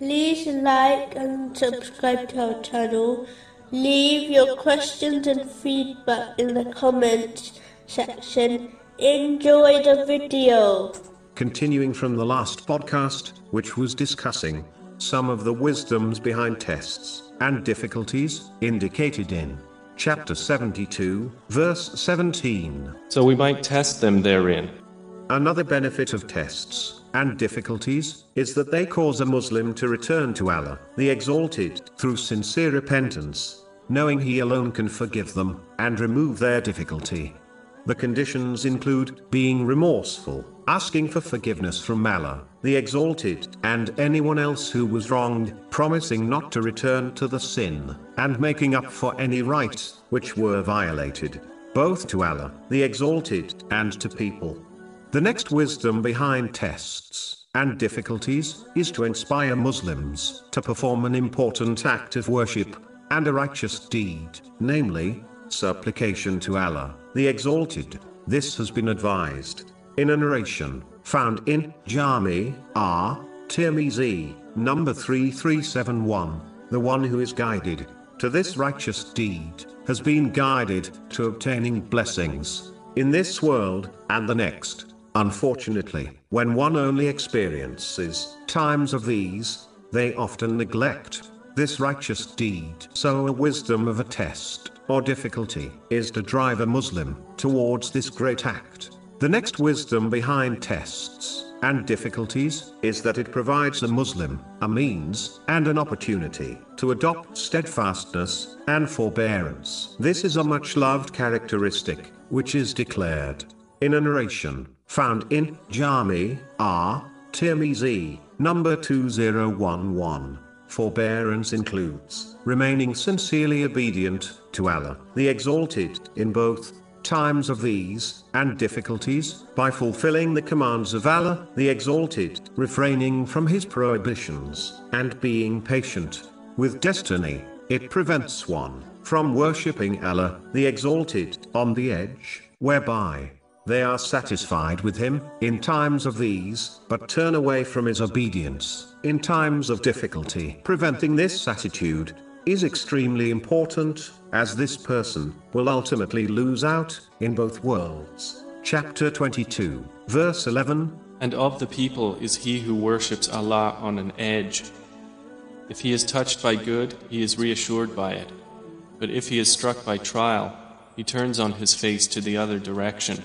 like and subscribe to our channel. Leave your questions and feedback in the comments section. Enjoy the video. Continuing from the last podcast, which was discussing some of the wisdoms behind tests and difficulties indicated in chapter 72, verse 17. So we might test them therein. Another benefit of tests and difficulties is that they cause a Muslim to return to Allah, the Exalted, through sincere repentance, knowing He alone can forgive them and remove their difficulty. The conditions include being remorseful, asking for forgiveness from Allah, the Exalted, and anyone else who was wronged, promising not to return to the sin, and making up for any rights which were violated, both to Allah, the Exalted, and to people. The next wisdom behind tests and difficulties is to inspire Muslims to perform an important act of worship and a righteous deed, namely, supplication to Allah, the Exalted. This has been advised in a narration found in Jami R. Tirmizi, number 3371. The one who is guided to this righteous deed has been guided to obtaining blessings in this world and the next. Unfortunately, when one only experiences times of these, they often neglect this righteous deed. So, a wisdom of a test or difficulty is to drive a Muslim towards this great act. The next wisdom behind tests and difficulties is that it provides a Muslim a means and an opportunity to adopt steadfastness and forbearance. This is a much loved characteristic, which is declared in a narration found in Jami R. Tirmizi, number 2011. Forbearance includes remaining sincerely obedient to Allah, the Exalted, in both times of ease and difficulties, by fulfilling the commands of Allah, the Exalted, refraining from His prohibitions, and being patient with destiny. It prevents one from worshipping Allah, the Exalted, on the edge, whereby they are satisfied with him in times of ease, but turn away from his obedience in times of difficulty. Preventing this attitude is extremely important, as this person will ultimately lose out in both worlds. Chapter 22, verse 11 And of the people is he who worships Allah on an edge. If he is touched by good, he is reassured by it. But if he is struck by trial, he turns on his face to the other direction.